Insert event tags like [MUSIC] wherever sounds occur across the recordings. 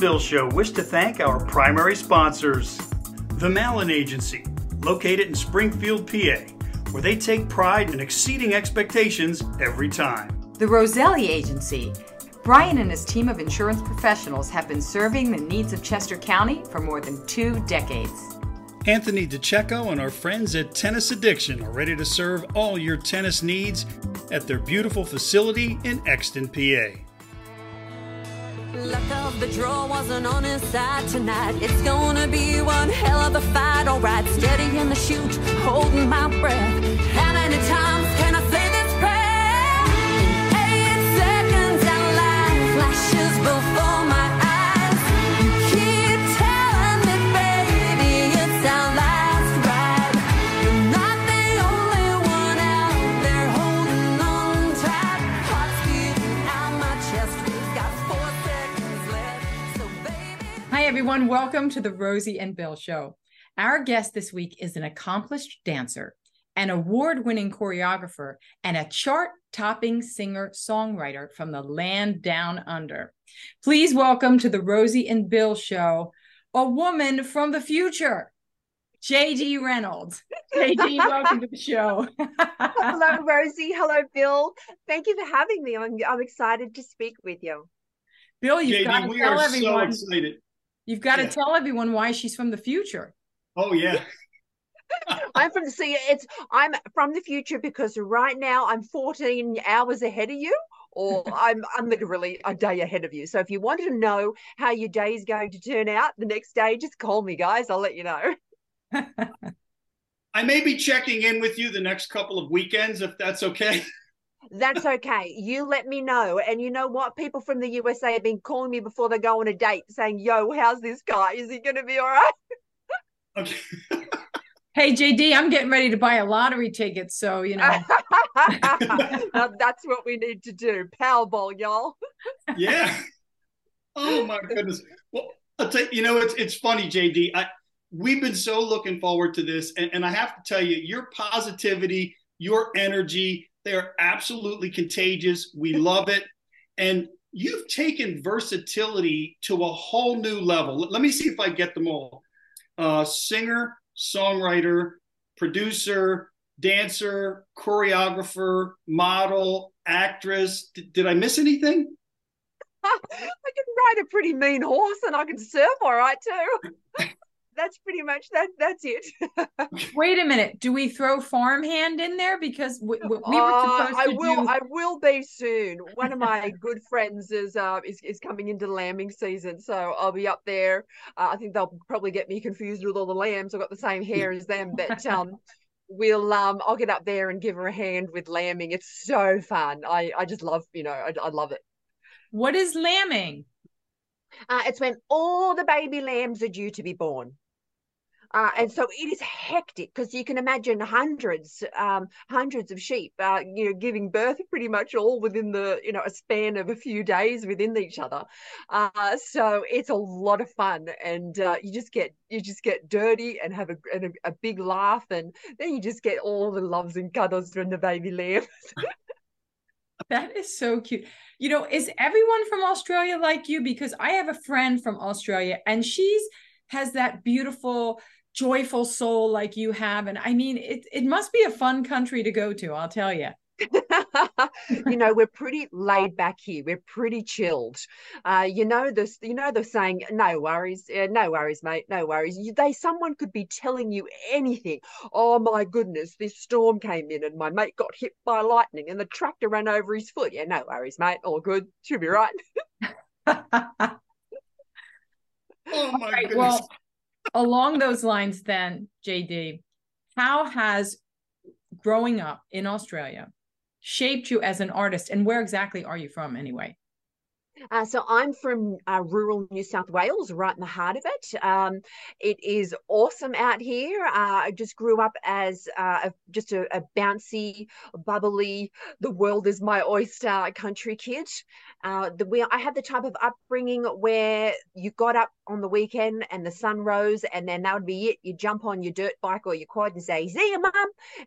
Rosie and Bill Show wish to thank our primary sponsors The Malin Agency, located in Springfield, PA, where they take pride in exceeding expectations every time. The Roselli Agency. Brian and his team of insurance professionals have been serving the needs of Chester County for more than two decades. Anthony DeCecco and our friends at Tennis Addiction are ready to serve all your tennis needs at their beautiful facility in Exton, PA. Luck of the draw wasn't on his side tonight. It's gonna be one hell of a fight. Alright, steady in the chute, holding my breath. Everyone. Welcome to the Rosie and Bill Show. Our guest this week is an accomplished dancer, an award winning choreographer, and a chart topping singer songwriter from the land down under. Please welcome to the Rosie and Bill Show a woman from the future, JD Reynolds. JD, welcome to the show. [LAUGHS] Hello, Rosie. Hello, Bill. Thank you for having me. I'm, I'm excited to speak with you. Bill, you've got JD, to we tell are so everyone. excited. You've got to Yeah. tell everyone why she's from the future. Oh, yeah. [LAUGHS] I'm from the see it's I'm from the future because right now I'm 14 hours ahead of you, or [LAUGHS] I'm I'm literally a day ahead of you. So if you wanted to know how your day is going to turn out the next day, just call me, guys. I'll let you know. [LAUGHS] I may be checking in with you the next couple of weekends if that's okay. That's okay. You let me know. And you know what? People from the USA have been calling me before they go on a date saying, Yo, how's this guy? Is he going to be all right? Okay. [LAUGHS] Hey JD, I'm getting ready to buy a lottery ticket, so you know. [LAUGHS] Now that's what we need to do. Powerball, y'all. yeah. Oh my goodness. Well, I'll tell you, you know, it's it's funny, JD. I we've been so looking forward to this, and, and I have to tell you, your positivity, your energy, they are absolutely contagious. We [LAUGHS] love it. And you've taken versatility to a whole new level. Let, let me see if I get them all. Uh, singer, songwriter, producer, dancer, choreographer, model, actress. D- did I miss anything? [LAUGHS] I can ride a pretty mean horse and I can surf all right too. [LAUGHS] that's pretty much that. That's it. [LAUGHS] Wait a minute. Do we throw farmhand in there because we, we we were Uh, supposed I to will. do? I will be soon. One of my [LAUGHS] good friends is uh is, is coming into lambing season, so I'll be up there. Uh, I think they'll probably get me confused with all the lambs. I've got the same hair as them, but [LAUGHS] um. We'll um I'll get up there and give her a hand with lambing. It's so fun. I I just love, you know, I, I love it. What is lambing? Uh, it's when all the baby lambs are due to be born. Uh, and so it is hectic because you can imagine hundreds, um, hundreds of sheep, uh, you know, giving birth pretty much all within the, you know, a span of a few days within each other. Uh, so it's a lot of fun, and uh, you just get you just get dirty and have a, and a a big laugh, and then you just get all the loves and cuddles from the baby lamb. [LAUGHS] That is so cute. You know, is everyone from Australia like you? Because I have a friend from Australia and she's has that beautiful, joyful soul like you have. And I mean, it it must be a fun country to go to, I'll tell you. [LAUGHS] you know we're pretty laid back here. We're pretty chilled. Uh you know this you know the saying no worries uh, no worries mate no worries. You, they someone could be telling you anything. Oh my goodness this storm came in and my mate got hit by lightning and the tractor ran over his foot. Yeah no worries mate all good. Should be right. [LAUGHS] [LAUGHS] Oh my right, goodness. well, along those lines, then, JD, how has growing up in Australia shaped you as an artist? And where exactly are you from anyway? Uh, so I'm from uh, rural New South Wales, right in the heart of it. Um, it is awesome out here. Uh, I just grew up as uh, a, just a, a bouncy, bubbly, the world is my oyster country kid. Uh, the, we, I had the type of upbringing where you got up on the weekend and the sun rose, and then that would be it. You jump on your dirt bike or your quad and say, "See you, mum,"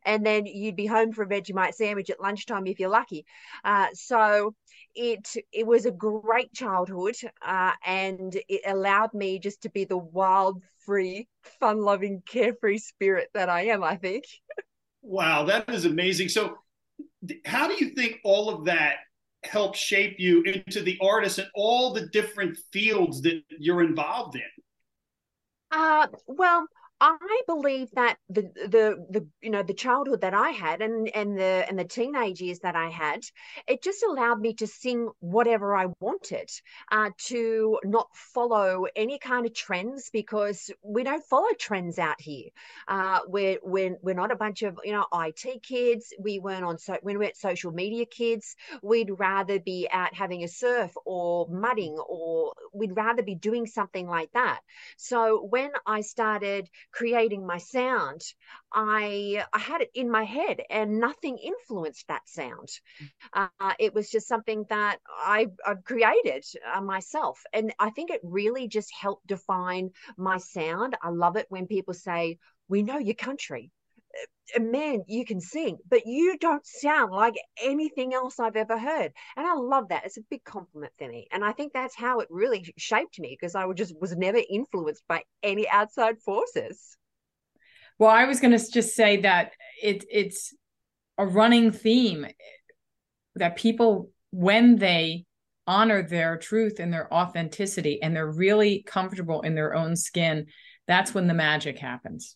and then you'd be home for a Vegemite sandwich at lunchtime if you're lucky. Uh, so it it was a great childhood, uh, and it allowed me just to be the wild, free, fun-loving, carefree spirit that I am. I think. Wow, that is amazing. So, how do you think all of that helped shape you into the artist and all the different fields that you're involved in? Uh, well, I believe that the the the you know the childhood that I had and and the and the teenage years that I had, it just allowed me to sing whatever I wanted, uh, to not follow any kind of trends because we don't follow trends out here. Uh, we're we're we're not a bunch of you know IT kids. We weren't on so we we're social media kids. We'd rather be out having a surf or mudding or we'd rather be doing something like that. So when I started creating my sound, I I had it in my head, and nothing influenced that sound. Uh, it was just something that I I created uh, myself, and I think it really just helped define my sound. I love it when people say, "We know your country." Man, you can sing, but you don't sound like anything else I've ever heard. And I love that. It's a big compliment for me. And I think that's how it really shaped me because I just was never influenced by any outside forces. Well, I was going to just say that it, it's a running theme eh, that people, when they honor their truth and their authenticity and they're really comfortable in their own skin, that's when the magic happens.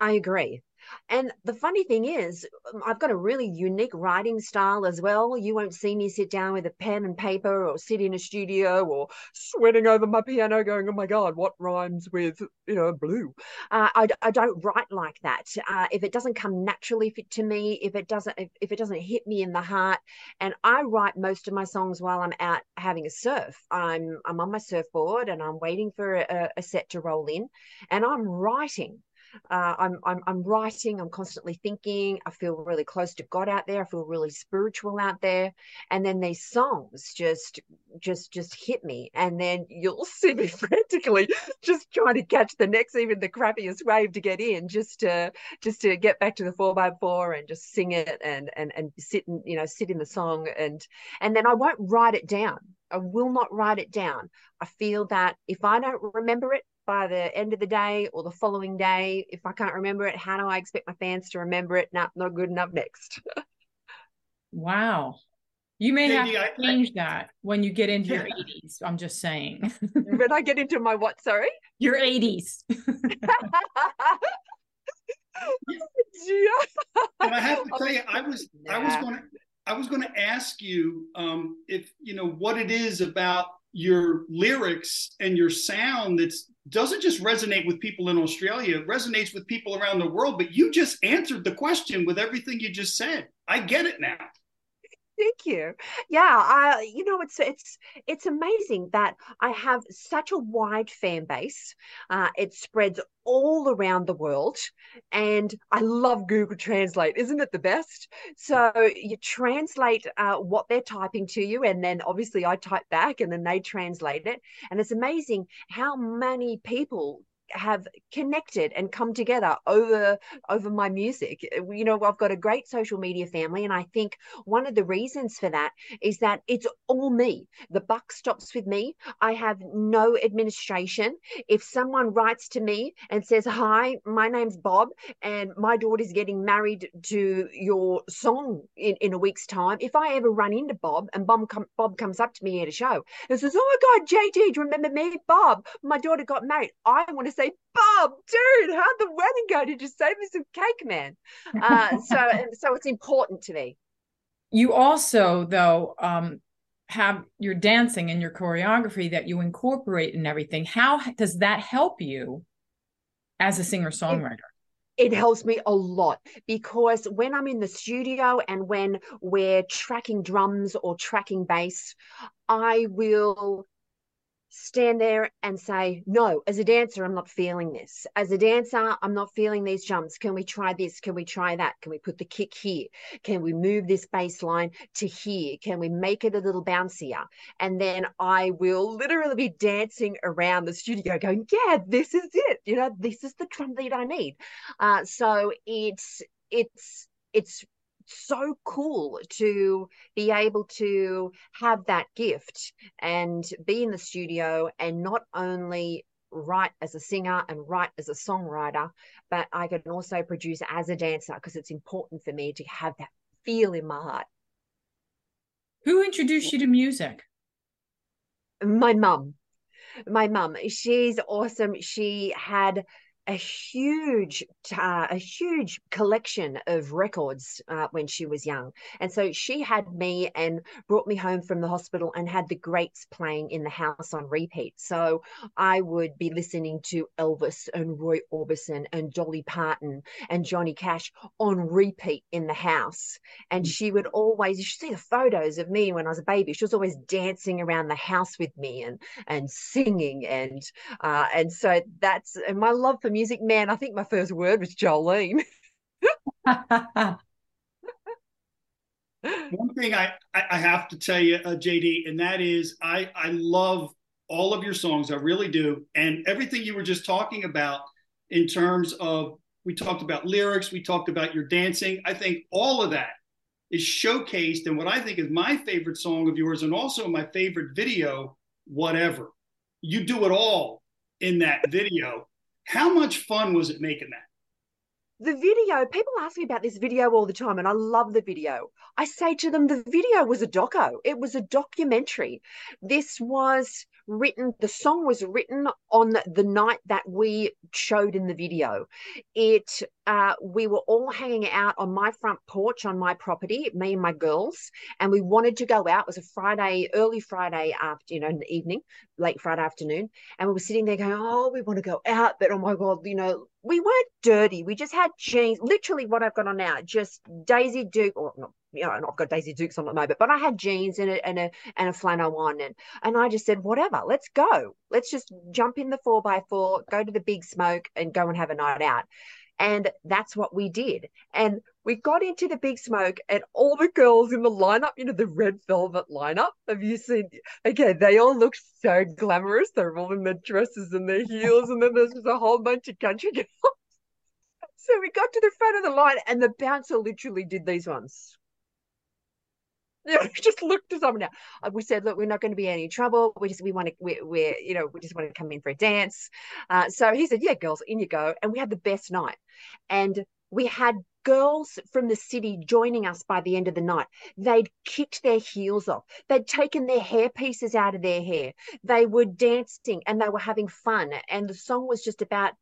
I agree. And the funny thing is, um, I've got a really unique writing style as well. You won't see me sit down with a pen and paper or sit in a studio or sweating over my piano going, oh my God, what rhymes with, you know, blue? Uh, I, I don't write like that. Uh, if it doesn't come naturally to me, if it doesn't, if, if it doesn't hit me in the heart, and I write most of my songs while I'm out having a surf. I'm, I'm on my surfboard and I'm waiting for a, a set to roll in and I'm writing uh, I'm, I'm I'm writing. I'm constantly thinking. I feel really close to God out there. I feel really spiritual out there. And then these songs just just just hit me. And then you'll [LAUGHS] see me [LAUGHS] frantically just trying to catch the next, even the crappiest wave to get in, just to just to get back to the four by four and just sing it and and and sit and you know sit in the song and and then I won't write it down. I will not write it down. I feel that if I don't remember it, by the end of the day or the following day. If I can't remember it, how do I expect my fans to remember it? Nah, not good enough next. [LAUGHS] wow. You may have to change I, that when you get into your 80s. I'm just saying. [LAUGHS] when I get into my what, sorry? Your 80s. and [LAUGHS] I have to tell you, I was I was going to I was going to ask you um, if you know what it is about your lyrics and your sound that doesn't just resonate with people in Australia, it resonates with people around the world. But you just answered the question with everything you just said. I get it now. Thank you. Yeah, I you know it's it's it's amazing that I have such a wide fan base. Uh, it spreads all around the world, and I love Google Translate. Isn't it the best? So you translate uh, what they're typing to you, and then obviously I type back, and then they translate it. And it's amazing how many people have connected and come together over over my music. Uh, you know i've got a great social media family and i think one of the reasons for that is that it's all me. The buck stops with me. I have no administration. If someone writes to me and says hi my name's bob and my daughter's getting married to your song in, in a week's time if i ever run into bob and bob, com- bob comes up to me at a show and says oh my god you remember me? Bob my daughter got married. I want to say, Bob, dude, how'd the wedding go? Did you save me some cake, man? Uh, [LAUGHS] so, so it's important to me. You also, though, um, have your dancing and your choreography that you incorporate in everything. How does that help you as a singer songwriter? it helps me a lot because when I'm in the studio and when we're tracking drums or tracking bass, I will stand there and say, No, as a dancer, I'm not feeling this. As a dancer, I'm not feeling these jumps. Can we try this? Can we try that? Can we put the kick here? Can we move this baseline to here? Can we make it a little bouncier? And then I will literally be dancing around the studio going, Yeah, this is it. You know, this is the drum beat I need. Uh, so it's, it's, it's so cool to be able to have that gift and be in the studio and not only write as a singer and write as a songwriter, but I can also produce as a dancer because it's important for me to have that feel in my heart. Who introduced you to music? My mum. My mum. She's awesome. She had a huge uh, a huge collection of records uh, when she was young. And so she had me and brought me home from the hospital and had the greats playing in the house on repeat. So i would be listening to elvis and roy orbison and dolly parton and johnny cash on repeat in the house. And mm. she would always you should see the photos of me when i was a baby. She was always dancing around the house with me and and singing and uh, and so that's and my love for music, man, I think my first word was Jolene. [LAUGHS] [LAUGHS] One thing I, I have to tell you, uh, JD, and that is I, I love all of your songs. I really do. And everything you were just talking about in terms of, we talked about lyrics, we talked about your dancing. I think all of that is showcased in what I think is my favorite song of yours and also my favorite video, Whatever. You do it all in that video. How much fun was it making that? The video, people ask me about this video all the time, and I love the video. I say to them, the video was a doco, it was a documentary. This was written, the song was written on the night that we showed in the video. It, uh, we were all hanging out on my front porch on my property, me and my girls, and we wanted to go out. It was a Friday, early Friday after, you know, in the evening, late Friday afternoon, and we were sitting there going, "Oh, we want to go out," but oh my god, you know, we weren't dirty. We just had jeans, literally what I've got on now, just Daisy Duke, or not you know, I've got Daisy Dukes on at the moment, but I had jeans and a and a and a flannel on, and and I just said, whatever, let's go, let's just jump in the four by four, go to the big smoke, and go and have a night out. And that's what we did. And we got into the big smoke, and all the girls in the lineup, you know, the red velvet lineup. Have you seen? Okay, they all look so glamorous. They're all in their dresses and their heels, and then there's just a whole bunch of country [LAUGHS] girls. so we got to the front of the line, and the bouncer literally did these ones. [LAUGHS] Just looked at someone now. Uh, we said, look, we're not going to be any trouble. We just, we want to, we, we're, you know, we just want to come in for a dance. Uh, so he said, yeah, girls, in you go. And we had the best night. And we had girls from the city joining us by the end of the night. They'd kicked their heels off. They'd taken their hair pieces out of their hair. They were dancing and they were having fun. And the song was just about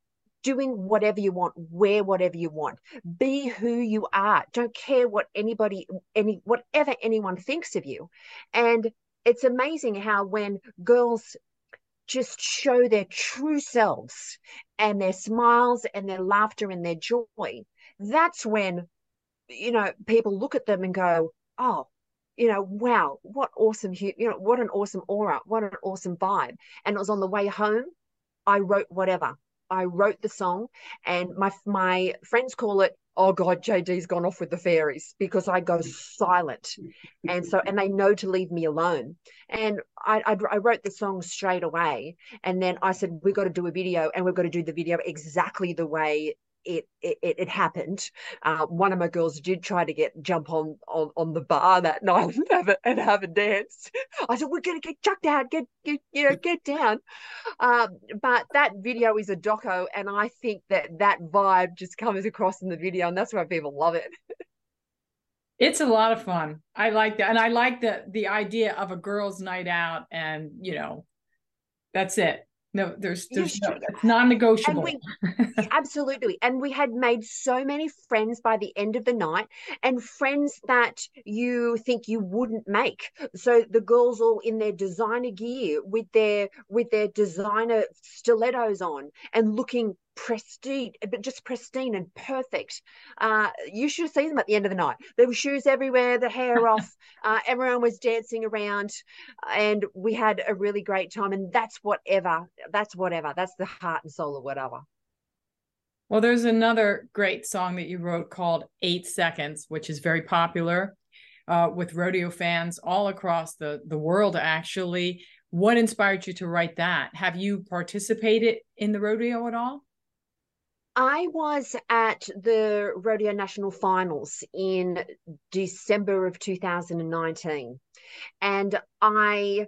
doing whatever you want, wear whatever you want, be who you are. Don't care what anybody, any, whatever anyone thinks of you. And it's amazing how when girls just show their true selves and their smiles and their laughter and their joy, that's when, you know, people look at them and go, oh, you know, wow, what awesome, you know, what an awesome aura, what an awesome vibe. And it was on the way home, I wrote whatever. I wrote the song, and my my friends call it oh god jd's gone off with the fairies because i go silent. And so and they know to leave me alone. And I, I, I wrote the song straight away. And then i said we've got to do a video and we've got to do the video exactly the way it it, it happened. Uh, one of my girls did try to get jump on on, on the bar that night [LAUGHS] and have a, and have a dance. I said, "We're gonna get chucked out, get, get you know get down." Um, but that video is a doco, and I think that that vibe just comes across in the video, and that's why people love it. It's a lot of fun. I like that, and I like the the idea of a girls' night out, and you know, that's it. No, there's there's no, non-negotiable. We, [LAUGHS] absolutely. And we had made so many friends by the end of the night and friends that you think you wouldn't make. So the girls all in their designer gear with their with their designer stilettos on and looking pristine, but just pristine and perfect. Uh, you should have seen them at the end of the night. There were shoes everywhere, the hair [LAUGHS] off. Uh, everyone was dancing around, and we had a really great time. And that's whatever. That's whatever. That's the heart and soul of whatever. Well, there's another great song that you wrote called Eight Seconds, which is very popular uh, with rodeo fans all across the, the world, actually. What inspired you to write that? Have you participated in the rodeo at all? I was at the Rodeo National Finals in December of 2019, and I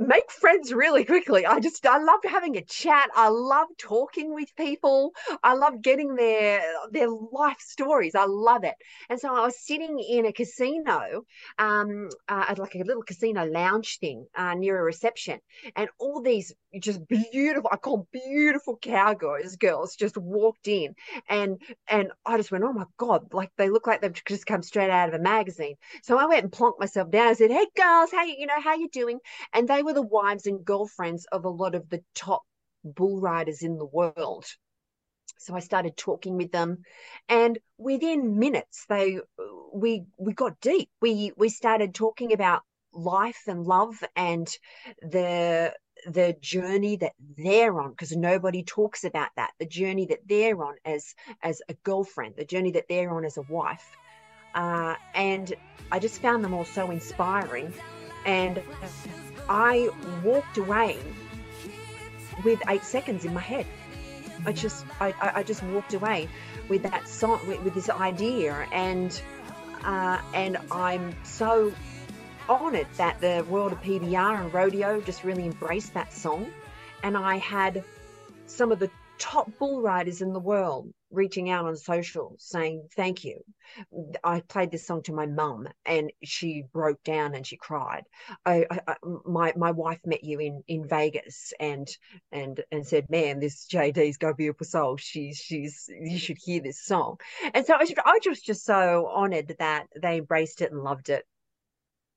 make friends really quickly. I just I love having a chat. I love talking with people. I love getting their their life stories. I love it. And so I was sitting in a casino, um, uh, like a little casino lounge thing uh, near a reception, and all these just beautiful, I call beautiful cowgirls girls just walked in, and and I just went, oh my god, like they look like they've just come straight out of a magazine. So I went and plonked myself down. I said, hey girls, how you you know how you doing? And they were were the wives and girlfriends of a lot of the top bull riders in the world. So I started talking with them, and within minutes, they we we got deep. We we started talking about life and love and the the journey that they're on because nobody talks about that the journey that they're on as as a girlfriend the journey that they're on as a wife uh, and i just found them all so inspiring and I walked away with eight seconds in my head. I just I, I just walked away with that song with, with this idea and uh, and I'm so honored that the world of PBR and rodeo just really embraced that song and I had some of the top bull riders in the world reaching out on social saying thank you. I played this song to my mum and she broke down and she cried. I, I, my my wife met you in in vegas and and and said man this jd's got a beautiful soul. She's she's you should hear this song. And so i, was, I was just so honored that they embraced it and loved it.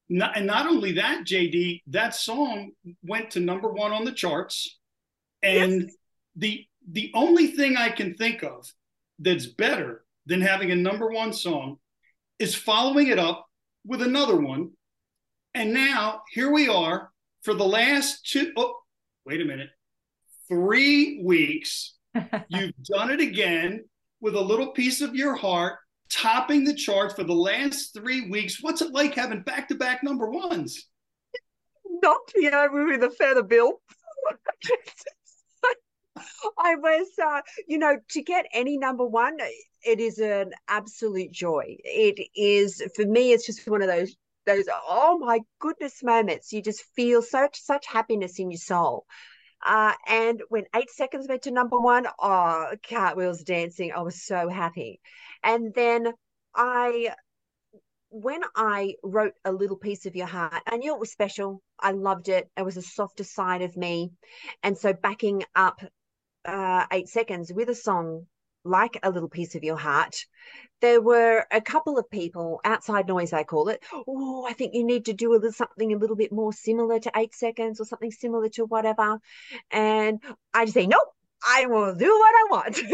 Not, and not only that jd that song went to number one on the charts. And yes. the the only thing I can think of that's better than having a number one song is following it up with another one. And now here we are for the last two. Oh, wait a minute. Three weeks. [LAUGHS] You've done it again with a little piece of your heart, topping the charts for the last three weeks. What's it like having back to back number ones? Knocked me over with a feather bill. [LAUGHS] [LAUGHS] I was, uh, you know, to get any number one, it is an absolute joy. It is for me. It's just one of those those oh my goodness moments. You just feel such such happiness in your soul. Uh, and when eight seconds went to number one, oh, cartwheels dancing. I was so happy. And then I when I wrote a little piece of your heart, I knew it was special. I loved it. It was a softer side of me. And so backing up uh, eight seconds with a song like a little piece of your heart there were a couple of people outside noise i call it oh i think you need to do a little something a little bit more similar to eight seconds or something similar to whatever. And i just say nope i will do what i want. [LAUGHS]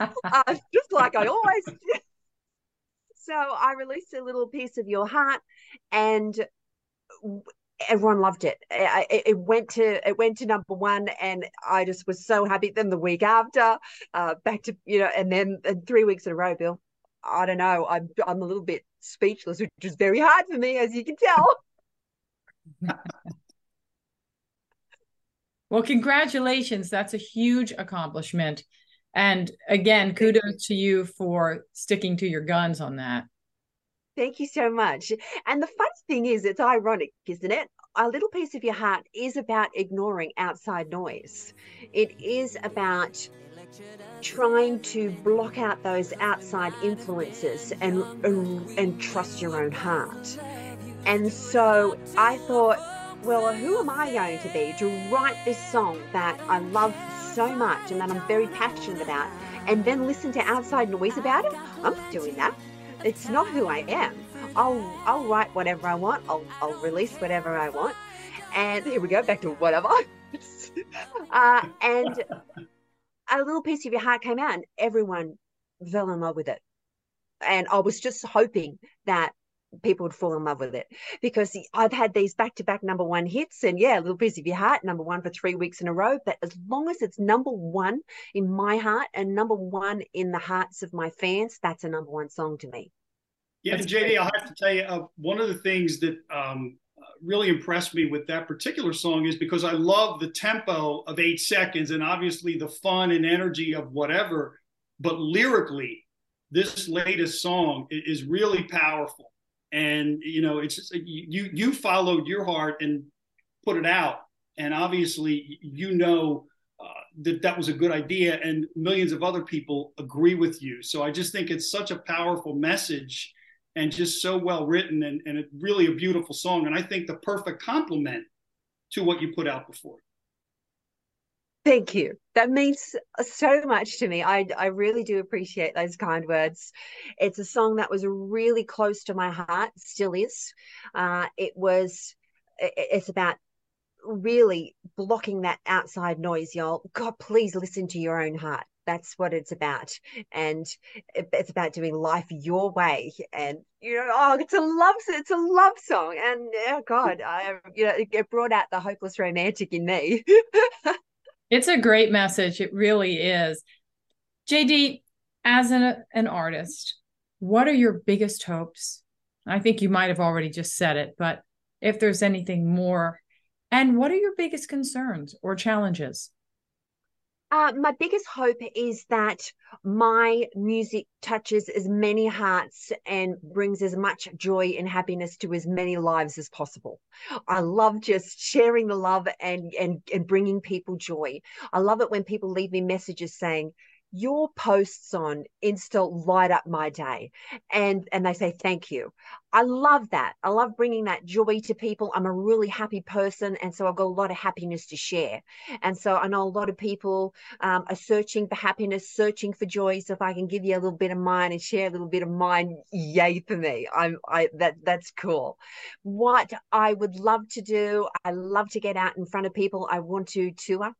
Uh, just like i always do. So i released a little piece of your heart and everyone loved it. it. It went to it went to number one, and I just was so happy. Then the week after, uh, back to you know, and then and three weeks in a row, Bill. I don't know. I'm I'm a little bit speechless, which is very hard for me, as you can tell. [LAUGHS] well, congratulations! That's a huge accomplishment, and again, kudos to you for sticking to your guns on that. Thank you so much. And the funny thing is, it's ironic, isn't it? A little piece of your heart is about ignoring outside noise. It is about trying to block out those outside influences and, and, trust your own heart. And so I thought, well, who am I going to be to write this song that I love so much and that I'm very passionate about, and then listen to outside noise about it? I'm not doing that it's not who I am. I'll I'll write whatever I want. I'll I'll release whatever I want. And here we go back to whatever. [LAUGHS] uh, and a little piece of your heart came out, and everyone fell in love with it. And I was just hoping that people would fall in love with it because I've had these back to back number one hits and yeah, a little piece of your heart, number one for three weeks in a row. But as long as it's number one in my heart and number one in the hearts of my fans, that's a number one song to me. Yeah, and JD, I'll have to tell you, uh, one of the things that um, really impressed me with that particular song is because I love the tempo of eight seconds and obviously the fun and energy of whatever. But lyrically, this latest song is really powerful. And you know, it's just, you you followed your heart and put it out, and obviously you know uh, that that was a good idea, and millions of other people agree with you. So I just think it's such a powerful message and just so well written and, and really a beautiful song. And I think the perfect complement to what you put out before. Thank you. That means so much to me. I I really do appreciate those kind words. It's a song that was really close to my heart, still is. Uh, it was. It's about really blocking that outside noise, y'all. God, please listen to your own heart that's what it's about and it's about doing life your way and you know oh it's a love it's a love song and oh god i you know it brought out the hopeless romantic in me [LAUGHS] it's a great message. It really is. Jd as an, an artist what are your biggest hopes? I think you might have already just said it but if there's anything more and what are your biggest concerns or challenges uh, my biggest hope is that my music touches as many hearts and brings as much joy and happiness to as many lives as possible. I love just sharing the love and and and bringing people joy. I love it when people leave me messages saying, your posts on insta light up my day and and they say thank you I love that. I love bringing that joy to people. I'm a really happy person. And so I've got a lot of happiness to share. And so I know a lot of people um, are searching for happiness, searching for joy. So if I can give you a little bit of mine and share a little bit of mine, yay for me. I'm, I, that, that's cool. What I would love to do, I love to get out in front of people. I want to tour.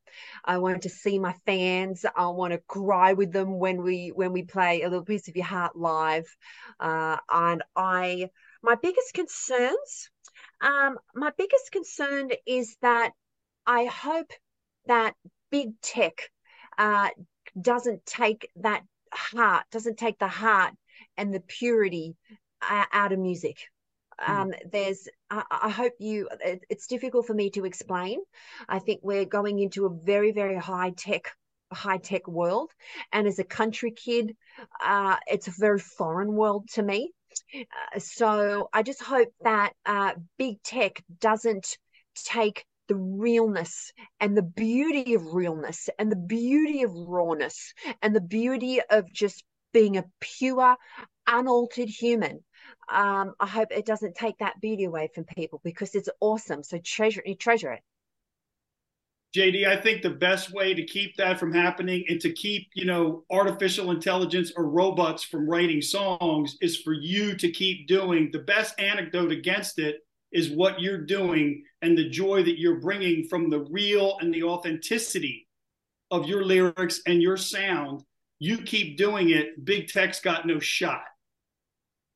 I want to see my fans. I want to cry with them when we, when we play a little piece of your heart live. Uh, and I, my biggest concerns, um, my biggest concern is that I hope that big tech uh, doesn't take that heart, doesn't take the heart and the purity uh, out of music. Hmm. Um, there's, I, I, hope you, it, it's difficult for me to explain. I think we're going into a very, very high tech high tech world and as a country kid uh, it's a very foreign world to me uh, so I just hope that uh, big tech doesn't take the realness and the beauty of realness and the beauty of rawness and the beauty of just being a pure, unaltered human. Um, I hope it doesn't take that beauty away from people because it's awesome. So treasure, treasure it. JD, I think the best way to keep that from happening and to keep, you know, artificial intelligence or robots from writing songs is for you to keep doing. The best anecdote against it is what you're doing and the joy that you're bringing from the real and the authenticity of your lyrics and your sound. You keep doing it. Big Tech's got no shot.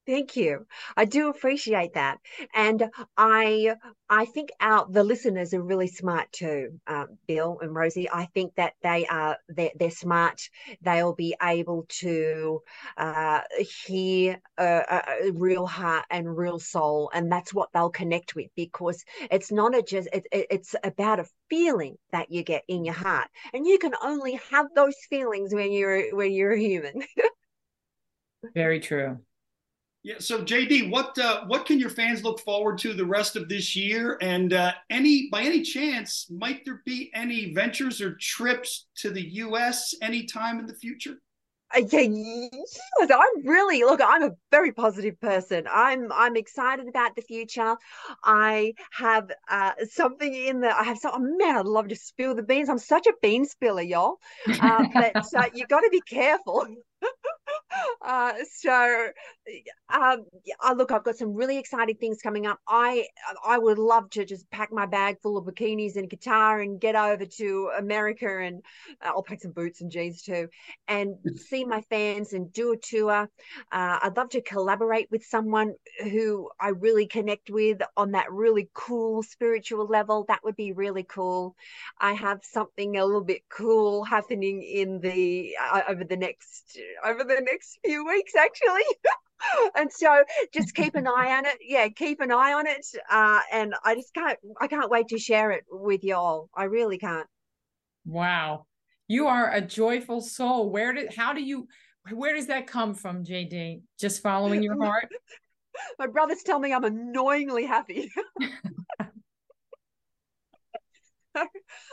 Thank you. I do appreciate that, and I I think our the listeners are really smart too, um, Bill and Rosie. I think that they are they're, they're smart. They'll be able to uh, hear a, a, real heart and real soul, and that's what they'll connect with because it's not a just it, it, it's about a feeling that you get in your heart, and you can only have those feelings when you're when you're a human. [LAUGHS] Very true. Yeah. So JD, what uh, what can your fans look forward to the rest of this year? And uh, any by any chance, might there be any ventures or trips to the U.S. anytime in the future? Uh, yeah, yes, I'm really look. I'm a very positive person. I'm I'm excited about the future. I have uh, something in the. I have some. Oh man, I'd love to spill the beans. I'm such a bean spiller, y'all. Uh, [LAUGHS] but uh, you got to be careful. Uh, so um, yeah, look, I've got some really exciting things coming up. I I would love to just pack my bag full of bikinis and guitar and get over to America and uh, I'll pack some boots and jeans too and [LAUGHS] see my fans and do a tour. Uh, I'd love to collaborate with someone who I really connect with on that really cool spiritual level. That would be really cool. I have something a little bit cool happening in the uh, over the next over the next few weeks actually [LAUGHS] and so just keep an eye on it. Yeah, keep an eye on it. Uh, and I just can't, I can't wait to share it with you all. I really can't. Wow. You are a joyful soul. Where did, how do you, where does that come from, JD? Just following your [LAUGHS] heart? My brothers tell me I'm annoyingly happy. [LAUGHS]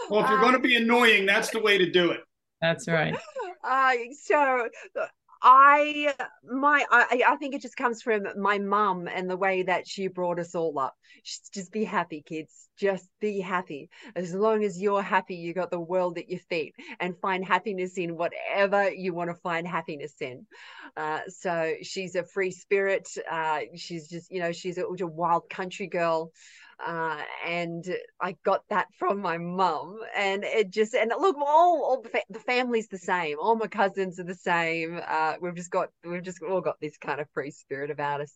well, if you're going to be annoying, that's the way to do it. That's right. Uh, so I my I, I think it just comes from my mum and the way that she brought us all up. Just be happy, kids. Just be happy. As long as you're happy, you got the world at your feet, and find happiness in whatever you want to find happiness in. Uh, so she's a free spirit. Uh, she's just you know she's a, a wild country girl uh, and I got that from my mum. And it just and look, all, all the family's the same. All my cousins are the same. Uh, we've just got we've just all got this kind of free spirit about us.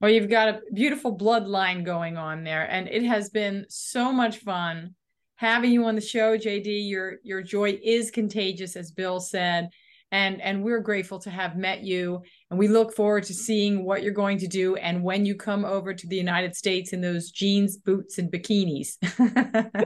Well, you've got a beautiful bloodline going on there, and it has been so much fun having you on the show, JD. Your your joy is contagious, as Bill said and and we're grateful to have met you. And we look forward to seeing what you're going to do and when you come over to the united states in those jeans boots and bikinis [LAUGHS]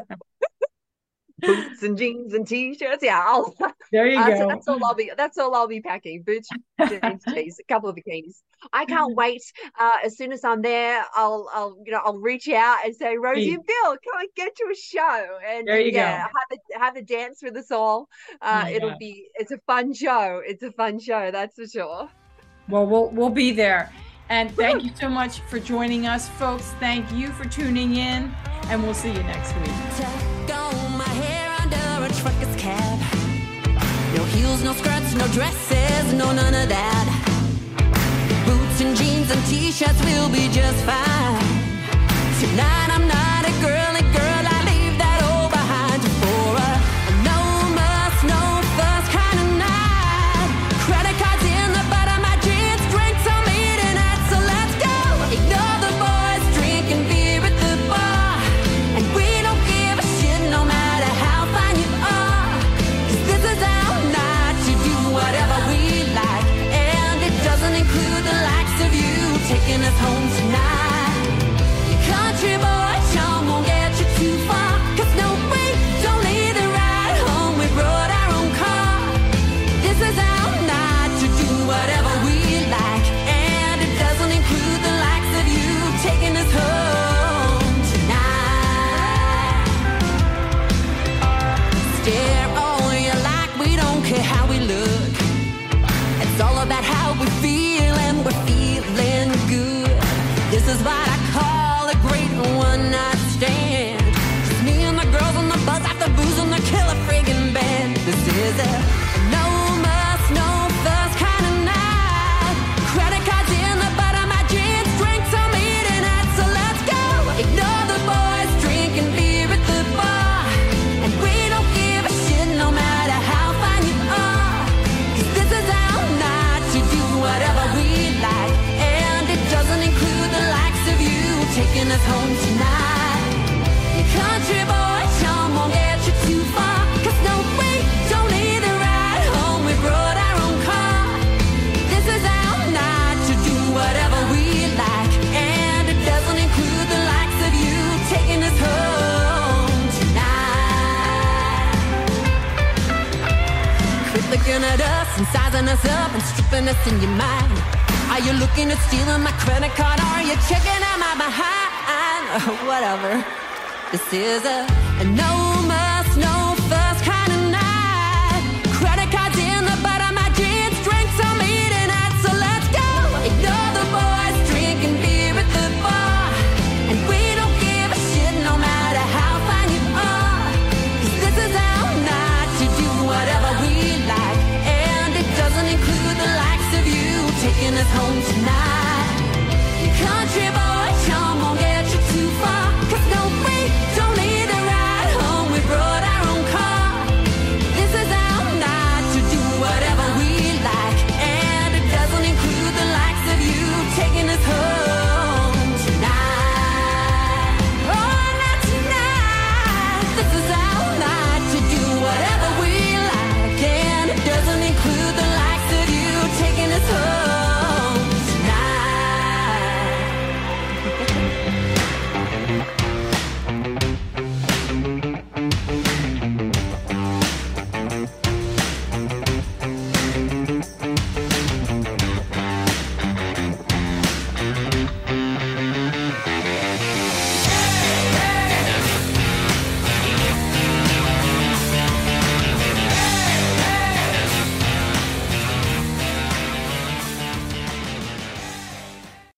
boots and jeans and t-shirts. Yeah, I'll, [LAUGHS] there you uh, go. So that's all I'll be. That's all I'll be packing: boots, [LAUGHS] jeans, tees, a couple of bikinis. I can't wait. Uh, as soon as I'm there, I'll, I'll, you know, I'll reach out and say, Rosie and Bill, come and get to a show, and there you yeah, go. have a have a dance with us all. Uh, oh, it'll be. It's a fun show. It's a fun show. That's for sure. Well, we'll we'll be there. And thank you so much for joining us, folks. Thank you for tuning in, and we'll see you next week skirts, no dresses, no none of that. Boots and jeans and t-shirts will be just fine. Tonight I'm not in your mind. Are you looking at stealing my credit card? Are you checking out my behind? Whatever. This is a, a no